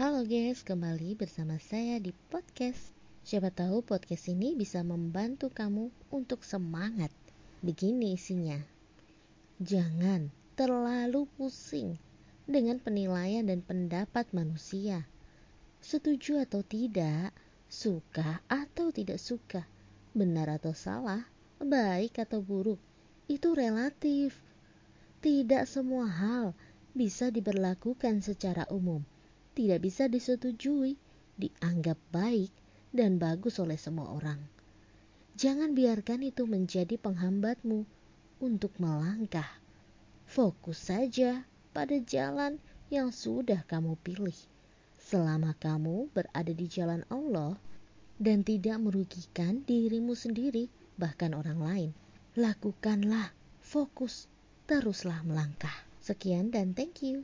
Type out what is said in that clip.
Halo guys, kembali bersama saya di podcast. Siapa tahu podcast ini bisa membantu kamu untuk semangat. Begini isinya. Jangan terlalu pusing dengan penilaian dan pendapat manusia. Setuju atau tidak, suka atau tidak suka, benar atau salah, baik atau buruk, itu relatif. Tidak semua hal bisa diberlakukan secara umum tidak bisa disetujui, dianggap baik dan bagus oleh semua orang. Jangan biarkan itu menjadi penghambatmu untuk melangkah. Fokus saja pada jalan yang sudah kamu pilih. Selama kamu berada di jalan Allah dan tidak merugikan dirimu sendiri, bahkan orang lain, lakukanlah, fokus, teruslah melangkah. Sekian dan thank you.